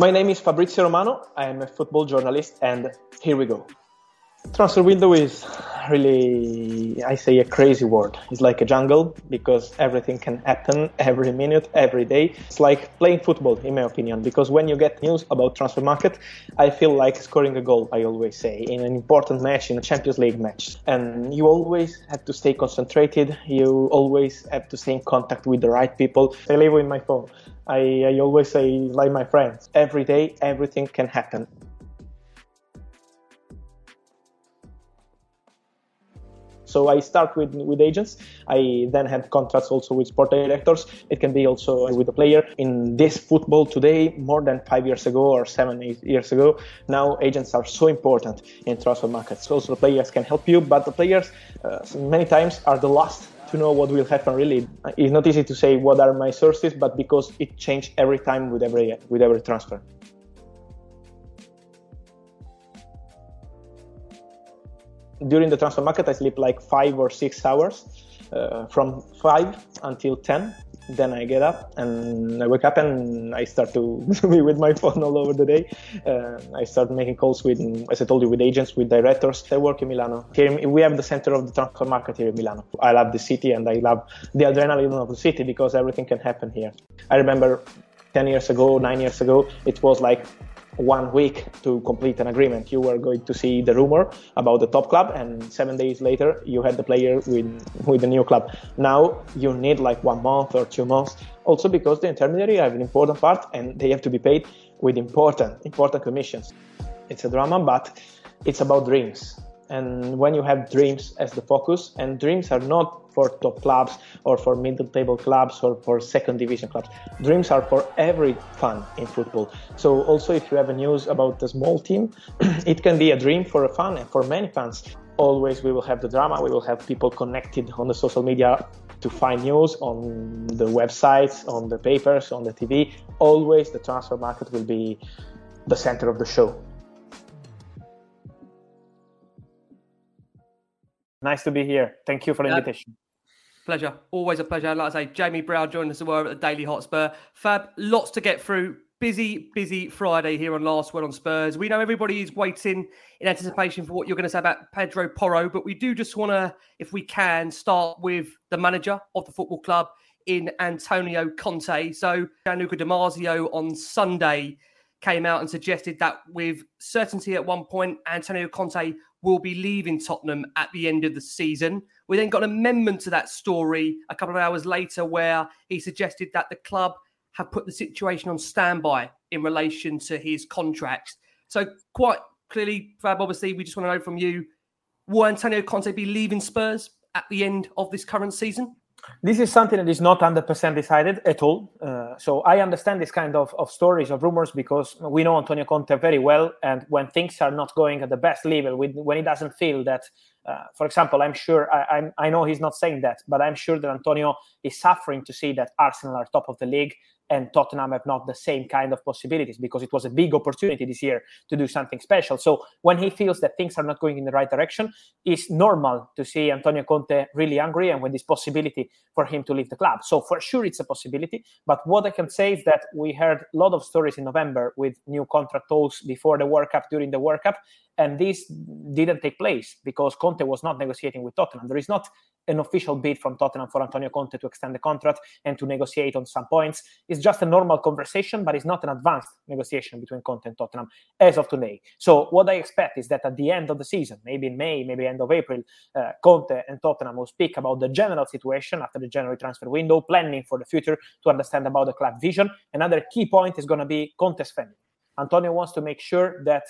My name is Fabrizio Romano. I am a football journalist, and here we go. Transfer window is really, I say, a crazy word. It's like a jungle because everything can happen every minute, every day. It's like playing football, in my opinion, because when you get news about transfer market, I feel like scoring a goal, I always say, in an important match, in a Champions League match. And you always have to stay concentrated. You always have to stay in contact with the right people. I live with my phone. I, I always say, like my friends, every day, everything can happen. So I start with, with agents. I then have contracts also with sport directors. It can be also with the player. In this football today, more than five years ago or seven, eight years ago, now agents are so important in transfer markets. Also, the players can help you, but the players uh, many times are the last to know what will happen really it's not easy to say what are my sources but because it changes every time with every with every transfer during the transfer market, I sleep like five or six hours, uh, from five until ten. Then I get up and I wake up and I start to be with my phone all over the day. Uh, I start making calls with, as I told you, with agents, with directors. I work in Milano. Here we have the center of the transfer market here in Milano. I love the city and I love the adrenaline of the city because everything can happen here. I remember 10 years ago, nine years ago, it was like one week to complete an agreement. You were going to see the rumor about the top club, and seven days later, you had the player with with the new club. Now you need like one month or two months. Also because the intermediary have an important part, and they have to be paid with important important commissions. It's a drama, but it's about dreams. And when you have dreams as the focus, and dreams are not for top clubs or for middle table clubs or for second division clubs. Dreams are for every fan in football. So also if you have news about a small team, it can be a dream for a fan and for many fans. Always we will have the drama, we will have people connected on the social media to find news on the websites, on the papers, on the TV. Always the transfer market will be the center of the show. Nice to be here. Thank you for the invitation. Pleasure. Always a pleasure. Like I say, Jamie Brown joined us as well at the Daily Hotspur. Fab, lots to get through. Busy, busy Friday here on Last Word on Spurs. We know everybody is waiting in anticipation for what you're going to say about Pedro Porro, but we do just want to, if we can, start with the manager of the football club in Antonio Conte. So, Gianluca Di Marzio on Sunday came out and suggested that with certainty at one point, Antonio Conte will be leaving Tottenham at the end of the season. We then got an amendment to that story a couple of hours later where he suggested that the club have put the situation on standby in relation to his contract. So, quite clearly, Fab, obviously, we just want to know from you will Antonio Conte be leaving Spurs at the end of this current season? This is something that is not 100% decided at all. Uh, so I understand this kind of, of stories, of rumors, because we know Antonio Conte very well. And when things are not going at the best level, when he doesn't feel that, uh, for example, I'm sure, I, I, I know he's not saying that, but I'm sure that Antonio is suffering to see that Arsenal are top of the league and Tottenham have not the same kind of possibilities because it was a big opportunity this year to do something special. So when he feels that things are not going in the right direction, it's normal to see Antonio Conte really angry and with this possibility for him to leave the club. So for sure it's a possibility. But what I can say is that we heard a lot of stories in November with new contract talks before the World Cup, during the World Cup, and this didn't take place because Conte was not negotiating with Tottenham. There is not an official bid from Tottenham for Antonio Conte to extend the contract and to negotiate on some points. It's just a normal conversation, but it's not an advanced negotiation between Conte and Tottenham as of today. So what I expect is that at the end of the season, maybe in May, maybe end of April, uh, Conte and Tottenham will speak about the general situation after the January transfer window, planning for the future to understand about the club vision. Another key point is going to be Conte's family. Antonio wants to make sure that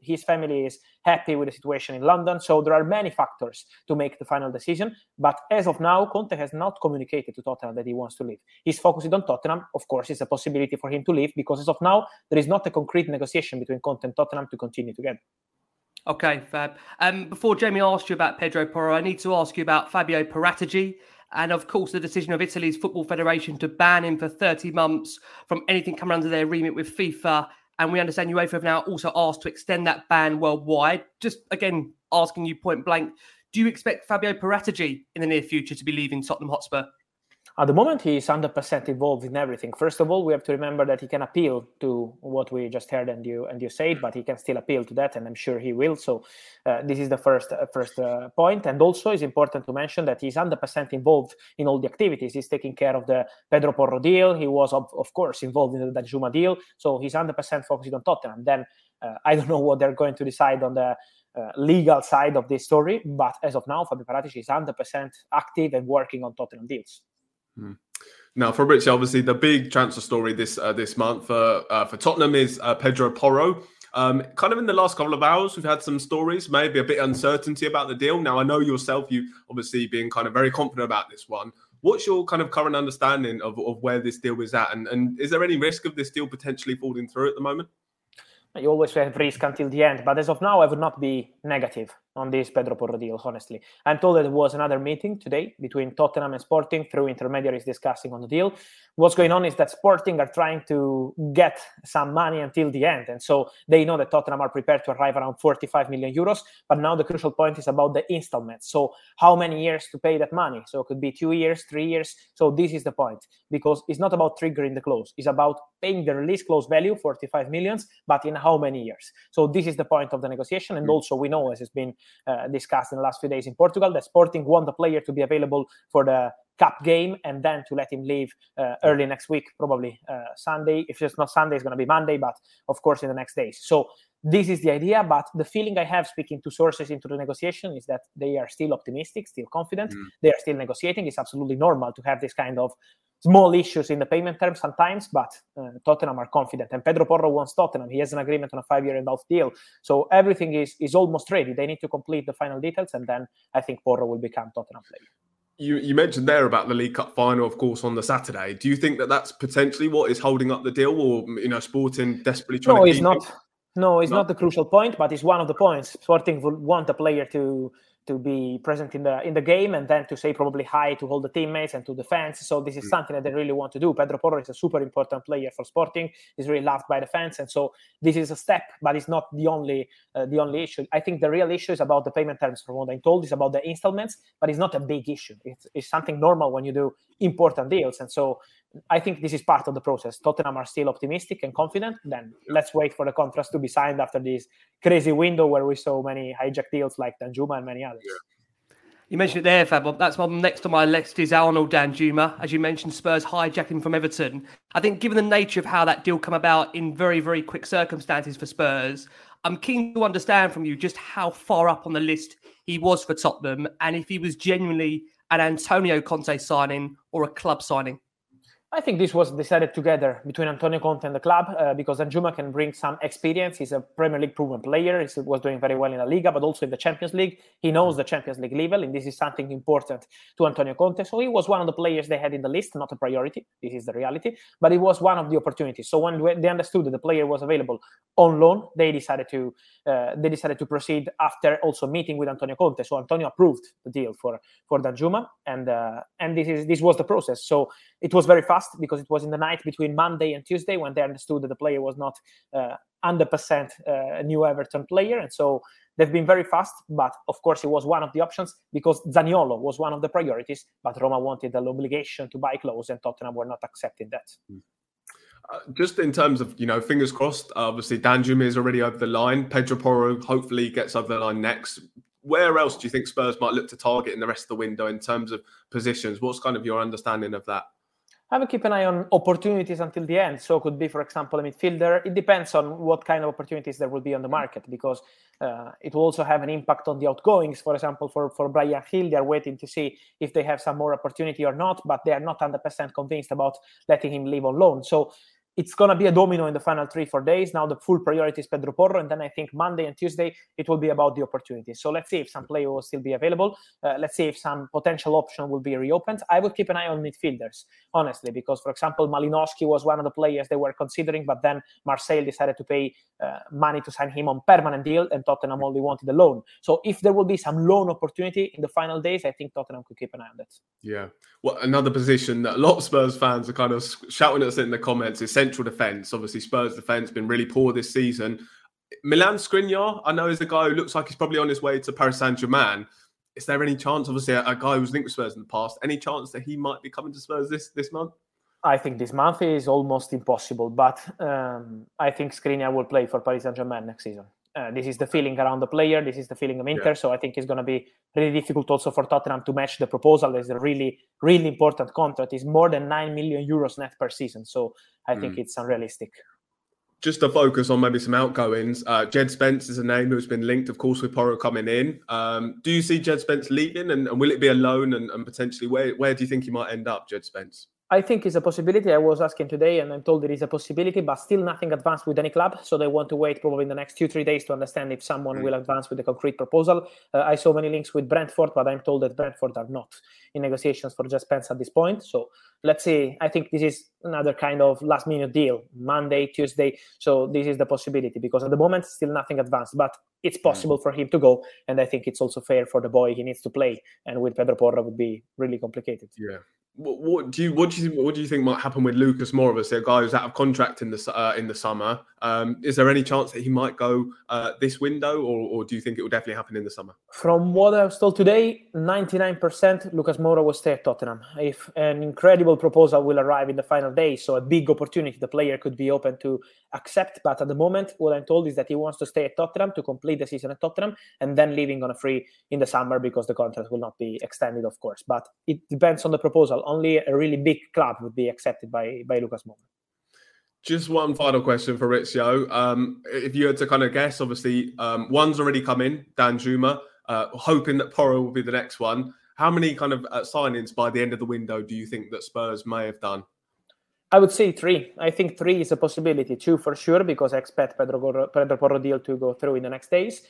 his family is happy with the situation in London. So there are many factors to make the final decision. But as of now, Conte has not communicated to Tottenham that he wants to leave. He's focused on Tottenham. Of course, it's a possibility for him to leave because as of now, there is not a concrete negotiation between Conte and Tottenham to continue together. Okay, Fab. Um, before Jamie asked you about Pedro Porro, I need to ask you about Fabio Paratici and, of course, the decision of Italy's Football Federation to ban him for 30 months from anything coming under their remit with FIFA. And we understand UEFA have now also asked to extend that ban worldwide. Just again, asking you point blank, do you expect Fabio Paratici in the near future to be leaving Tottenham Hotspur? At the moment, he is 100% involved in everything. First of all, we have to remember that he can appeal to what we just heard and you and you said, but he can still appeal to that, and I'm sure he will. So uh, this is the first uh, first uh, point. And also, it's important to mention that he's 100% involved in all the activities. He's taking care of the Pedro Porro deal. He was, of, of course, involved in the Danjuma deal. So he's 100% focused on Tottenham. Then uh, I don't know what they're going to decide on the uh, legal side of this story, but as of now, Fabio Paratici is 100% active and working on Tottenham deals. Hmm. Now, for Richie, obviously the big transfer story this uh, this month for uh, for Tottenham is uh, Pedro Porro. Um, kind of in the last couple of hours, we've had some stories, maybe a bit uncertainty about the deal. Now, I know yourself, you obviously being kind of very confident about this one. What's your kind of current understanding of, of where this deal is at, and, and is there any risk of this deal potentially falling through at the moment? You always have risk until the end, but as of now, I would not be negative on this Pedro Porro deal, honestly. I'm told that there was another meeting today between Tottenham and Sporting through intermediaries discussing on the deal. What's going on is that Sporting are trying to get some money until the end. And so they know that Tottenham are prepared to arrive around 45 million euros. But now the crucial point is about the installments. So how many years to pay that money? So it could be two years, three years. So this is the point because it's not about triggering the clause. It's about paying the release clause value, 45 millions, but in how many years? So this is the point of the negotiation. And mm. also we know, as has been uh, discussed in the last few days in Portugal. The Sporting want the player to be available for the cup game and then to let him leave uh, early next week, probably uh, Sunday. If it's not Sunday, it's going to be Monday, but of course in the next days. So this is the idea. But the feeling I have speaking to sources into the negotiation is that they are still optimistic, still confident. Mm. They are still negotiating. It's absolutely normal to have this kind of small issues in the payment terms sometimes, but uh, Tottenham are confident. And Pedro Porro wants Tottenham. He has an agreement on a five-year and half deal. So everything is is almost ready. They need to complete the final details, and then I think Porro will become Tottenham player. You, you mentioned there about the League Cup final, of course, on the Saturday. Do you think that that's potentially what is holding up the deal, or you know, Sporting desperately trying? No, to it's not. No, it's no? not the crucial point, but it's one of the points. Sporting will want a player to to be present in the in the game and then to say probably hi to all the teammates and to the fans. So this is mm. something that they really want to do. Pedro Porro is a super important player for Sporting. He's really loved by the fans, and so this is a step, but it's not the only uh, the only issue. I think the real issue is about the payment terms. From what I'm told, is about the installments, but it's not a big issue. It's, it's something normal when you do important deals, and so I think this is part of the process. Tottenham are still optimistic and confident. Then let's wait for the contract to be signed after this crazy window where we saw many hijack deals like Danjuma and many others. Yeah. You mentioned it there, Fab. That's one next on my list is Arnold Danjuma. As you mentioned, Spurs hijacking from Everton. I think, given the nature of how that deal come about in very, very quick circumstances for Spurs, I'm keen to understand from you just how far up on the list he was for Tottenham and if he was genuinely an Antonio Conte signing or a club signing. I think this was decided together between Antonio Conte and the club uh, because Danjuma can bring some experience. He's a Premier League proven player. He was doing very well in La Liga, but also in the Champions League. He knows the Champions League level, and this is something important to Antonio Conte. So he was one of the players they had in the list, not a priority. This is the reality, but it was one of the opportunities. So when they understood that the player was available on loan, they decided to uh, they decided to proceed after also meeting with Antonio Conte. So Antonio approved the deal for for Danjuma, and uh, and this is this was the process. So it was very fast because it was in the night between Monday and Tuesday when they understood that the player was not uh, 100% uh, new Everton player. And so they've been very fast, but of course it was one of the options because Zaniolo was one of the priorities, but Roma wanted an obligation to buy clause and Tottenham were not accepting that. Hmm. Uh, just in terms of, you know, fingers crossed, obviously Danjuma is already over the line. Pedro Porro hopefully gets over the line next. where else do you think Spurs might look to target in the rest of the window in terms of positions? What's kind of your understanding of that? I would keep an eye on opportunities until the end. So, could be, for example, a midfielder. It depends on what kind of opportunities there will be on the market because uh, it will also have an impact on the outgoings. For example, for, for Bryan Gil, they are waiting to see if they have some more opportunity or not, but they are not 100% convinced about letting him leave on loan. So, it's going to be a domino in the final three, four days. Now the full priority is Pedro Porro. And then I think Monday and Tuesday, it will be about the opportunities. So let's see if some player will still be available. Uh, let's see if some potential option will be reopened. I would keep an eye on midfielders, honestly, because, for example, Malinovskyi was one of the players they were considering, but then Marseille decided to pay uh, money to sign him on permanent deal, and Tottenham only wanted a loan. So if there will be some loan opportunity in the final days, I think Tottenham could keep an eye on that. Yeah. Well, another position that a lot of Spurs fans are kind of shouting at us in the comments is central defence. Obviously, Spurs defence been really poor this season. Milan Skriniar, I know, is a guy who looks like he's probably on his way to Paris Saint Germain. Is there any chance, obviously, a, a guy who's linked with Spurs in the past, any chance that he might be coming to Spurs this this month? I think this month is almost impossible, but um, I think Skriniar will play for Paris Saint Germain next season. Uh, this is the feeling around the player. This is the feeling of Inter. Yeah. So I think it's going to be really difficult also for Tottenham to match the proposal. It's a really, really important contract. It's more than 9 million euros net per season. So I think mm. it's unrealistic. Just to focus on maybe some outgoings, uh, Jed Spence is a name who's been linked, of course, with Porro coming in. Um, do you see Jed Spence leaving and, and will it be a loan and, and potentially where, where do you think he might end up, Jed Spence? I think it's a possibility. I was asking today, and I'm told there is a possibility, but still nothing advanced with any club. So they want to wait probably in the next two three days to understand if someone mm. will advance with a concrete proposal. Uh, I saw many links with Brentford, but I'm told that Brentford are not in negotiations for Jed Spence at this point. So let's see. I think this is another kind of last minute deal, Monday, Tuesday. So this is the possibility because at the moment still nothing advanced, but it's mm. possible mm. for him to go, and I think it's also fair for the boy. He needs to play, and with Pedro Porro would be really complicated. Yeah. What, what, do you what do you what do you think might happen with Lucas Moura, a guy who's out of contract in the uh, in the summer? Um, is there any chance that he might go uh, this window, or, or do you think it will definitely happen in the summer? From what I was told today, ninety nine percent Lucas Moura will stay at Tottenham. If an incredible proposal will arrive in the final days, so a big opportunity, the player could be open to accept. But at the moment, what I'm told is that he wants to stay at Tottenham to complete the season at Tottenham, and then leaving on a free in the summer because the contract will not be extended, of course. But it depends on the proposal only a really big club would be accepted by by Lucas Moura. Just one final question for Rizzio. Um, if you had to kind of guess, obviously, um, one's already come in, Danjuma, uh, hoping that Porro will be the next one. How many kind of uh, signings by the end of the window do you think that Spurs may have done? I would say three. I think three is a possibility. Two for sure, because I expect Pedro, Pedro Porro deal to go through in the next days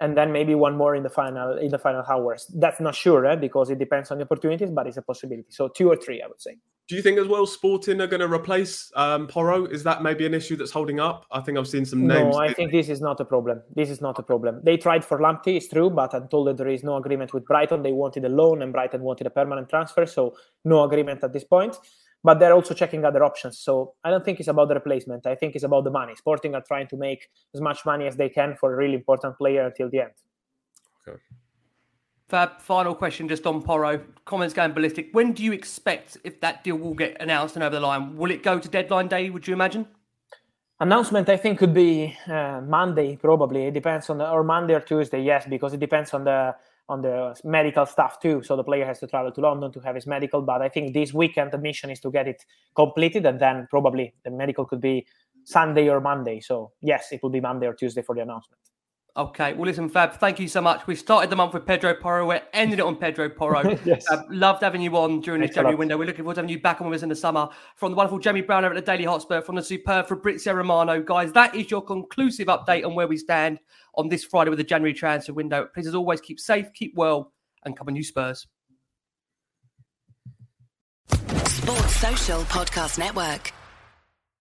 and then maybe one more in the final in the final hours. That's not sure eh, because it depends on the opportunities, but it's a possibility. So two or three, I would say. Do you think as well Sporting are going to replace um, Porro? Is that maybe an issue that's holding up? I think I've seen some names. No, I think this is not a problem. This is not a problem. They tried for Lamptey, it's true, but I'm told that there is no agreement with Brighton. They wanted a loan, and Brighton wanted a permanent transfer, so no agreement at this point but they're also checking other options. So I don't think it's about the replacement. I think it's about the money. Sporting are trying to make as much money as they can for a really important player until the end. Okay. Fab, final question just on Porro. Comments going ballistic. When do you expect if that deal will get announced and over the line? Will it go to deadline day, would you imagine? Announcement, I think, could be uh, Monday, probably. It depends on the, or Monday or Tuesday, yes, because it depends on the on the medical stuff too. So the player has to travel to London to have his medical. But I think this weekend the mission is to get it completed, and then probably the medical could be Sunday or Monday. So yes, it will be Monday or Tuesday for the announcement. Okay, well, listen, Fab, thank you so much. We started the month with Pedro Porro. We're ending it on Pedro Porro. yes. Uh, loved having you on during Thanks this January window. We're looking forward to having you back on with us in the summer. From the wonderful Jamie Brown over at the Daily Hotspur, from the superb Fabrizio Romano. Guys, that is your conclusive update on where we stand on this Friday with the January transfer window. Please, as always, keep safe, keep well, and come on, you Spurs. Sports Social Podcast Network.